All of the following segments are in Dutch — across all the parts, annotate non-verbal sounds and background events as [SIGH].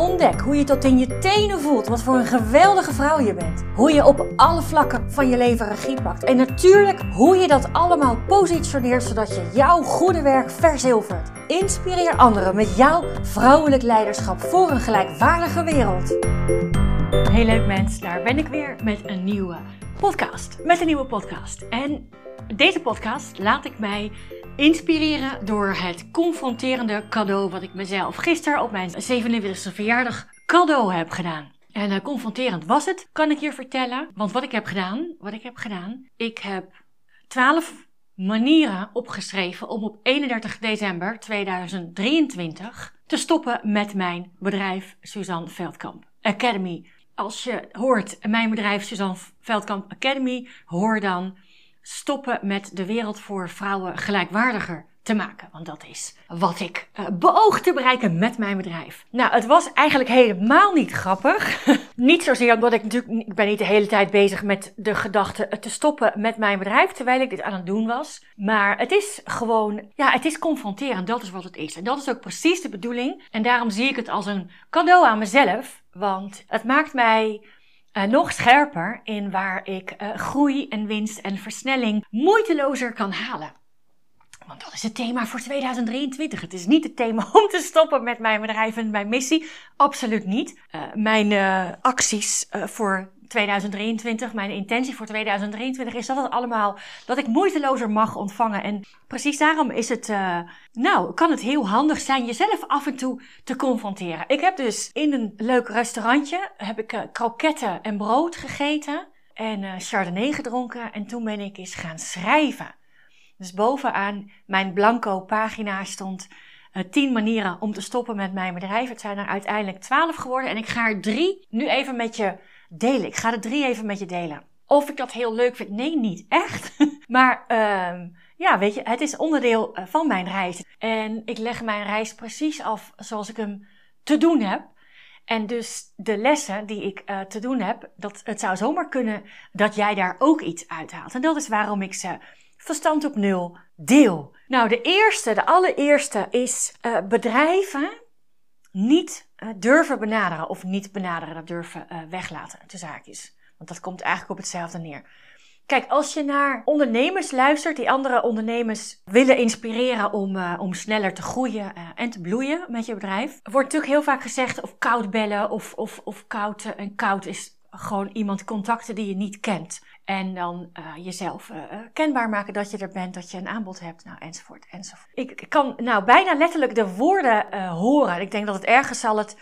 Ontdek hoe je tot in je tenen voelt wat voor een geweldige vrouw je bent. Hoe je op alle vlakken van je leven regie pakt. En natuurlijk hoe je dat allemaal positioneert zodat je jouw goede werk verzilvert. Inspireer anderen met jouw vrouwelijk leiderschap voor een gelijkwaardige wereld. Heel leuk mens, daar ben ik weer met een nieuwe podcast. Met een nieuwe podcast. En deze podcast laat ik mij inspireren door het confronterende cadeau wat ik mezelf gisteren op mijn 47e verjaardag cadeau heb gedaan. En uh, confronterend was het, kan ik je vertellen. Want wat ik heb gedaan, wat ik heb gedaan, ik heb 12 manieren opgeschreven om op 31 december 2023 te stoppen met mijn bedrijf Suzanne Veldkamp Academy. Als je hoort mijn bedrijf Suzanne Veldkamp Academy, hoor dan stoppen met de wereld voor vrouwen gelijkwaardiger te maken. Want dat is wat ik uh, beoog te bereiken met mijn bedrijf. Nou, het was eigenlijk helemaal niet grappig. [LAUGHS] niet zozeer omdat ik natuurlijk, ik ben niet de hele tijd bezig met de gedachte te stoppen met mijn bedrijf, terwijl ik dit aan het doen was. Maar het is gewoon, ja, het is confronterend. Dat is wat het is. En dat is ook precies de bedoeling. En daarom zie ik het als een cadeau aan mezelf. Want het maakt mij uh, nog scherper in waar ik uh, groei en winst en versnelling moeitelozer kan halen. Want dat is het thema voor 2023. Het is niet het thema [LAUGHS] om te stoppen met mijn bedrijf en mijn missie. Absoluut niet. Uh, mijn acties voor 2023, mijn intentie voor 2023 is dat het allemaal, dat ik moeitelozer mag ontvangen. En precies daarom is het, nou, kan het heel handig zijn jezelf af en toe te confronteren. Ik heb dus in een leuk restaurantje, heb ik uh, kroketten en brood gegeten en uh, chardonnay gedronken. En toen ben ik eens gaan schrijven. Dus bovenaan mijn blanco pagina stond uh, 10 manieren om te stoppen met mijn bedrijf. Het zijn er uiteindelijk 12 geworden en ik ga er drie nu even met je delen. Ik ga de drie even met je delen. Of ik dat heel leuk vind? Nee, niet echt. [LAUGHS] maar uh, ja, weet je, het is onderdeel eh, van mijn reis. En ik leg mijn reis precies af zoals ik hem te doen heb. En dus de lessen die ik uh, te doen heb, dat, het zou zomaar kunnen dat jij daar ook iets uithaalt. En dat is waarom ik ze verstand op nul deel. Nou, de eerste, de allereerste is uh, bedrijven niet uh, durven benaderen of niet benaderen, dat durven uh, weglaten, de zaakjes. Want dat komt eigenlijk op hetzelfde neer. Kijk, als je naar ondernemers luistert die andere ondernemers willen inspireren om, om sneller te groeien en te bloeien met je bedrijf, wordt natuurlijk heel vaak gezegd of koud bellen of, of, of koud. en koud is gewoon iemand contacten die je niet kent. En dan uh, jezelf uh, kenbaar maken dat je er bent, dat je een aanbod hebt, nou, enzovoort, enzovoort. Ik kan nou bijna letterlijk de woorden horen. Ik denk dat het ergens zal het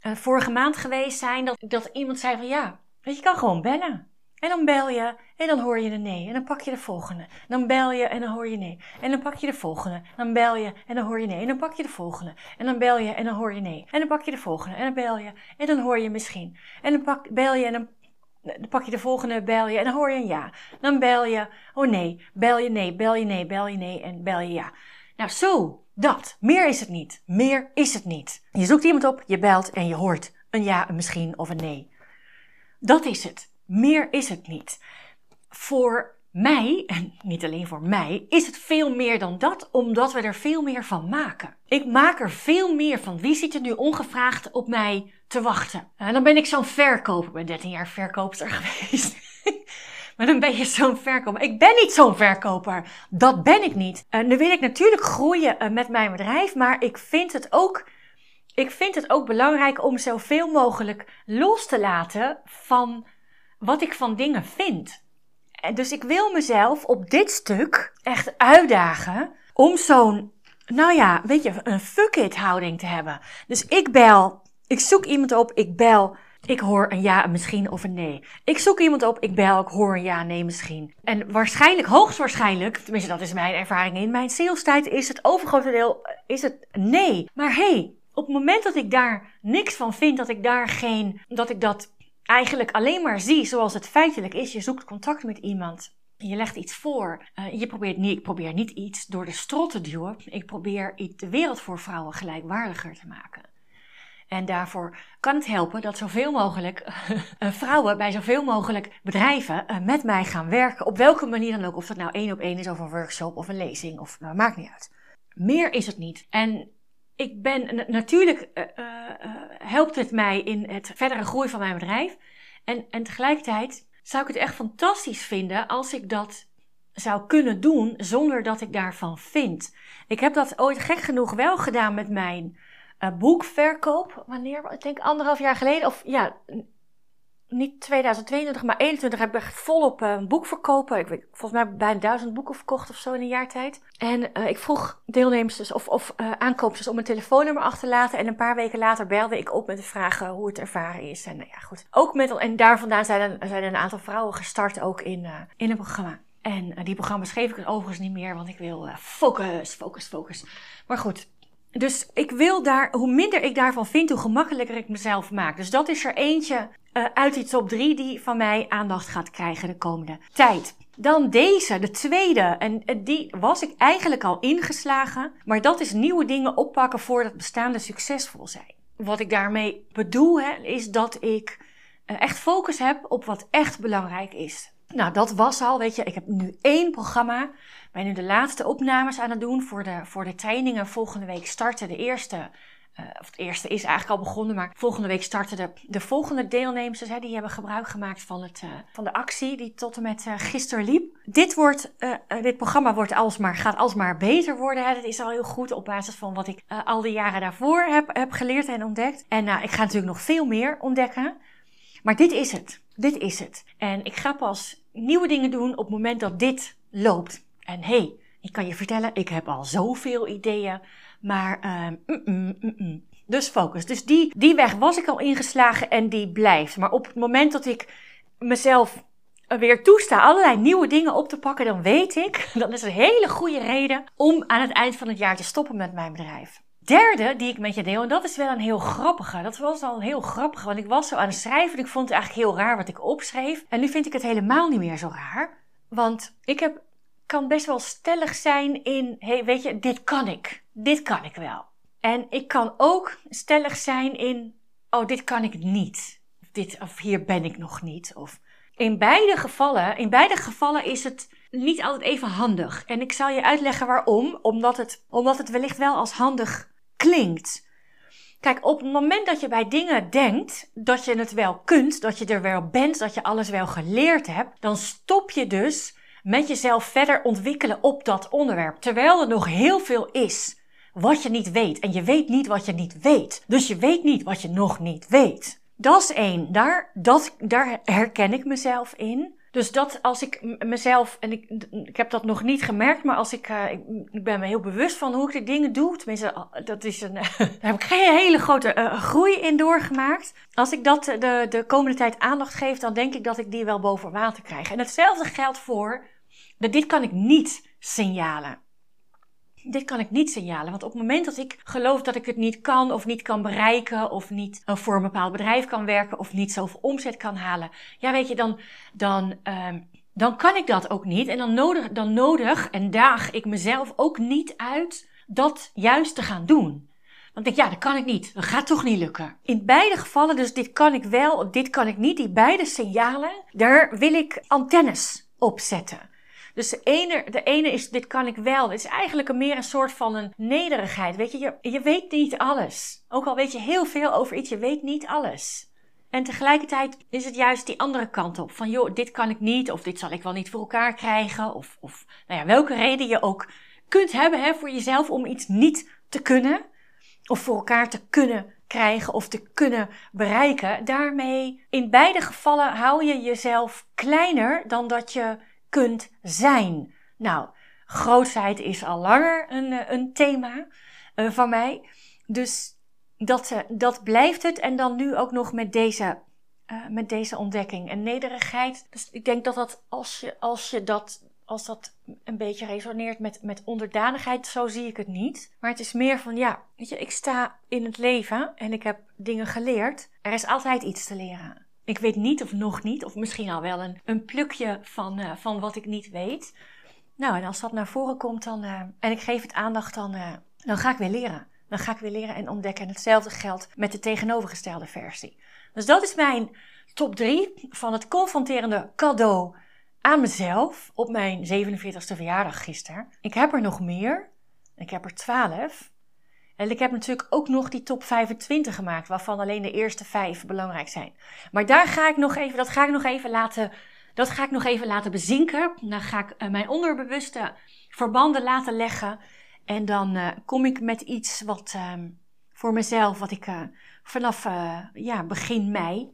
vorige maand geweest zijn dat, dat iemand zei van ja, je kan gewoon bellen. En dan bel je en dan hoor je een nee. En dan pak je de volgende. Dan bel je en dan hoor je nee. En dan pak je de volgende. Dan bel je en dan hoor je nee. En dan pak je de volgende. En dan bel je en dan hoor je nee. En dan pak je de volgende. En dan bel je en dan hoor je misschien. En dan pak, bel je en dan dan pak je de volgende, bel je en dan hoor je een ja. Dan bel je, oh nee, bel je nee, bel je nee, bel je nee en bel je ja. Nou, zo, dat. Meer is het niet. Meer is het niet. Je zoekt iemand op, je belt en je hoort een ja, een misschien of een nee. Dat is het. Meer is het niet. Voor mij, en niet alleen voor mij, is het veel meer dan dat, omdat we er veel meer van maken. Ik maak er veel meer van. Wie zit er nu ongevraagd op mij te wachten? En dan ben ik zo'n verkoper. Ik ben 13 jaar verkoopster [LAUGHS] geweest. maar dan ben je zo'n verkoper. Ik ben niet zo'n verkoper. Dat ben ik niet. Uh, nu wil ik natuurlijk groeien uh, met mijn bedrijf, maar ik vind het ook. Ik vind het ook belangrijk om zoveel mogelijk los te laten van wat ik van dingen vind. Dus ik wil mezelf op dit stuk echt uitdagen om zo'n, nou ja, weet je, een fuck it houding te hebben. Dus ik bel, ik zoek iemand op, ik bel, ik hoor een ja, misschien of een nee. Ik zoek iemand op, ik bel, ik hoor een ja, nee, misschien. En waarschijnlijk, hoogstwaarschijnlijk, tenminste dat is mijn ervaring in mijn salestijd, is het overgrote deel, is het nee. Maar hey, op het moment dat ik daar niks van vind, dat ik daar geen, dat ik dat eigenlijk alleen maar zie zoals het feitelijk is. Je zoekt contact met iemand. je legt iets voor. Uh, je probeert niet, ik probeer niet iets door de strot te duwen. Ik probeer de wereld voor vrouwen gelijkwaardiger te maken. En daarvoor kan het helpen dat zoveel mogelijk uh, [LAUGHS] vrouwen bij zoveel mogelijk bedrijven uh, met mij gaan werken. Op welke manier dan ook. Of dat nou één op één is of een workshop of een lezing. Of nou, maakt niet uit. Meer is het niet. En ik ben natuurlijk helpt het mij in het verdere groei van mijn bedrijf. En, en tegelijkertijd zou ik het echt fantastisch vinden als ik dat zou kunnen doen zonder dat ik daarvan vind. Ik heb dat ooit gek genoeg wel gedaan met mijn uh, boekverkoop. Wanneer? Ik denk anderhalf jaar geleden. Of ja, niet 2022, maar 21 heb ik volop uh, een boek verkopen. Ik weet, volgens mij bijna duizend boeken verkocht of zo in een jaar tijd. En uh, ik vroeg deelnemers dus, of, of uh, aankoopsters om een telefoonnummer achter te laten. En een paar weken later belde ik op met de vraag hoe het ervaren is. En nou ja, goed. Ook met, en daar vandaan zijn zijn een aantal vrouwen gestart ook in, in een programma. En die programma's geef ik overigens niet meer, want ik wil focus, focus, focus. Maar goed, dus ik wil daar, hoe minder ik daarvan vind, hoe gemakkelijker ik mezelf maak. Dus dat is er eentje uh, uit die top 3 die van mij aandacht gaat krijgen de komende tijd. Dan deze, de tweede. En die was ik eigenlijk al ingeslagen. Maar dat is nieuwe dingen oppakken voordat bestaande succesvol zijn. Wat ik daarmee bedoel, hè, is dat ik uh, echt focus heb op wat echt belangrijk is. Nou, dat was al, weet je, ik heb nu één programma. ben nu de laatste opnames aan het doen voor de, voor de trainingen. Volgende week starten de eerste uh, of het eerste is eigenlijk al begonnen, maar volgende week starten de, de volgende deelnemers. Hè, die hebben gebruik gemaakt van, het, uh, van de actie die tot en met uh, gisteren liep. Dit, wordt, dit programma wordt alsmaar, gaat alsmaar beter worden. Dat is al heel goed op basis van wat ik al die jaren daarvoor heb, heb geleerd en ontdekt. En ik ga natuurlijk nog veel meer ontdekken. Maar dit is het. Dit is het. En ik ga pas nieuwe dingen doen op het moment dat dit loopt. En hey, ik kan je vertellen, ik heb al zoveel ideeën. Maar, uh, mm, mm, mm, dus focus. Dus die, die weg was ik al ingeslagen en die blijft. Maar op het moment dat ik mezelf weer toesta allerlei nieuwe dingen op te pakken, dan weet ik, [LAUGHS] dat is een hele goede reden om aan het eind van het jaar te stoppen met mijn bedrijf. Derde die ik met je deel, en dat is wel een heel grappige. Dat was al heel grappige, want ik was zo aan het schrijven en ik vond het eigenlijk heel raar wat ik opschreef. En nu vind ik het helemaal niet meer zo raar. Want ik heb kan best wel stellig zijn in, hey, weet je, dit kan ik. Dit kan ik wel. En ik kan ook stellig zijn in, oh, dit kan ik niet. Dit, of hier ben ik nog niet. Of in beide gevallen, in beide gevallen is het niet altijd even handig. En ik zal je uitleggen waarom. Omdat het, omdat het wellicht wel als handig klinkt. Kijk, op het moment dat je bij dingen denkt dat je het wel kunt, dat je er wel bent, dat je alles wel geleerd hebt, dan stop je dus met jezelf verder ontwikkelen op dat onderwerp. Terwijl er nog heel veel is wat je niet weet. En je weet niet wat je niet weet. Dus je weet niet wat je nog niet weet. Dat is één. Daar, dat, daar herken ik mezelf in. Dus dat als ik mezelf, en ik, ik heb dat nog niet gemerkt, maar als ik, uh, ik, ben me heel bewust van hoe ik de dingen doe. Tenminste, dat is een, [LAUGHS] daar heb ik geen hele grote uh, groei in doorgemaakt. Als ik dat de, de komende tijd aandacht geef, dan denk ik dat ik die wel boven water krijg. En hetzelfde geldt voor dit kan ik niet signalen. Dit kan ik niet signalen, want op het moment dat ik geloof dat ik het niet kan of niet kan bereiken of niet uh, voor een bepaald bedrijf kan werken of niet zoveel omzet kan halen, ja weet je, dan, dan, uh, dan kan ik dat ook niet en dan nodig, dan nodig en daag ik mezelf ook niet uit dat juist te gaan doen. Want ik denk, ja, dat kan ik niet. Dat gaat toch niet lukken. In beide gevallen, dus dit kan ik wel, dit kan ik niet, die beide signalen, daar wil ik antennes op zetten. Dus de ene, de ene is, dit kan ik wel. Het is eigenlijk meer een soort van een nederigheid. Weet je, je, je weet niet alles. Ook al weet je heel veel over iets, je weet niet alles. En tegelijkertijd is het juist die andere kant op. Van joh, dit kan ik niet, of dit zal ik wel niet voor elkaar krijgen. Of, of nou ja, welke reden je ook kunt hebben hè, voor jezelf om iets niet te kunnen. Of voor elkaar te kunnen krijgen of te kunnen bereiken. Daarmee, in beide gevallen hou je jezelf kleiner dan dat je kunt zijn. Nou, grootheid is al langer een, eh, een thema uh, van mij. Dus dat, uh, dat blijft het. En dan nu ook nog met deze, met deze ontdekking. En nederigheid. Dus ik denk dat dat als je, als je dat. Als dat een beetje resoneert met, met onderdanigheid, zo zie ik het niet. Maar het is meer van, ja, weet je, ik sta in het leven en ik heb dingen geleerd. Er is altijd iets te leren. Ik weet niet of nog niet, of misschien al wel een, een plukje van, uh, van wat ik niet weet. Nou, en als dat naar voren komt dan, uh, en ik geef het aandacht, dan, uh, dan ga ik weer leren. Dan ga ik weer leren en ontdekken. En hetzelfde geldt met de tegenovergestelde versie. Dus dat is mijn top 3 van het confronterende cadeau aan mezelf op mijn 47ste verjaardag gisteren. Ik heb er nog meer. Ik heb er 12. En ik heb natuurlijk ook nog die top 25 gemaakt, waarvan alleen de eerste vijf belangrijk zijn. Maar daar ga ik nog even, dat ga ik nog even laten, dat ga ik nog even laten bezinken. Dan ga ik uh, mijn onderbewuste verbanden laten leggen. En dan uh, kom ik met iets wat uh, voor mezelf, wat ik uh, vanaf ja, begin mei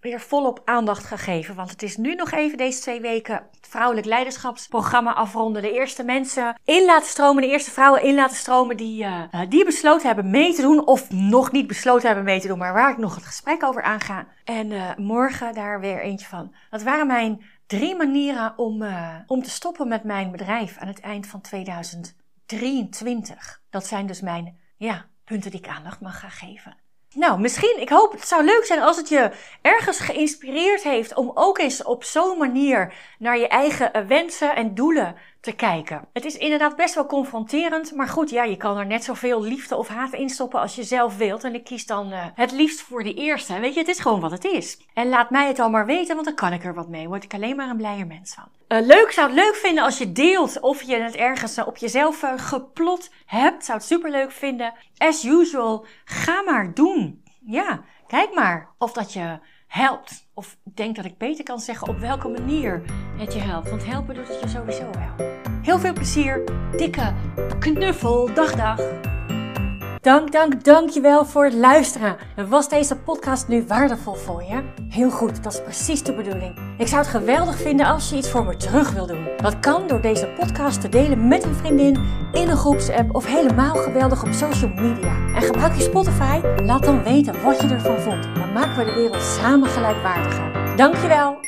weer volop aandacht gegeven. Want het is nu nog even deze twee weken vrouwelijk leiderschapsprogramma afronden. De eerste mensen in laten stromen, de eerste vrouwen in laten stromen die, uh, die besloten hebben mee te doen. Of nog niet besloten hebben mee te doen, maar waar ik nog het gesprek over aanga. En uh, morgen daar weer eentje van. Dat waren mijn drie manieren om, om te stoppen met mijn bedrijf aan het eind van 2023. Dat zijn dus mijn ja, punten die ik aandacht mag gaan geven. Nou, misschien, ik hoop, het zou leuk zijn als het je ergens geïnspireerd heeft om ook eens op zo'n manier naar je eigen wensen en doelen te kijken. Het is inderdaad best wel confronterend, maar goed, ja, je kan er net zoveel liefde of haat in stoppen als je zelf wilt. En ik kies dan uh, het liefst voor de eerste. Weet je, het is gewoon wat het is. En laat mij het al maar weten, want dan kan ik er wat mee. Word ik alleen maar een blijer mens van. Uh, leuk, zou het leuk vinden als je deelt of je het ergens uh, op jezelf geplot hebt. Zou het super leuk vinden. As usual, ga maar doen. Ja, kijk maar of dat je helpt. Of denk dat ik beter kan zeggen op welke manier het je helpt. Want helpen doet het je sowieso wel. Heel veel plezier. Dikke knuffel. Dag, dag. Dank, dank, dank je wel voor het luisteren. Was deze podcast nu waardevol voor je? Heel goed, dat is precies de bedoeling. Ik zou het geweldig vinden als je iets voor me terug wil doen. Dat kan door deze podcast te delen met een vriendin, in een groepsapp of helemaal geweldig op social media. En gebruik je Spotify? Laat dan weten wat je ervan vond. Dan maken we de wereld samen gelijkwaardiger. Dankjewel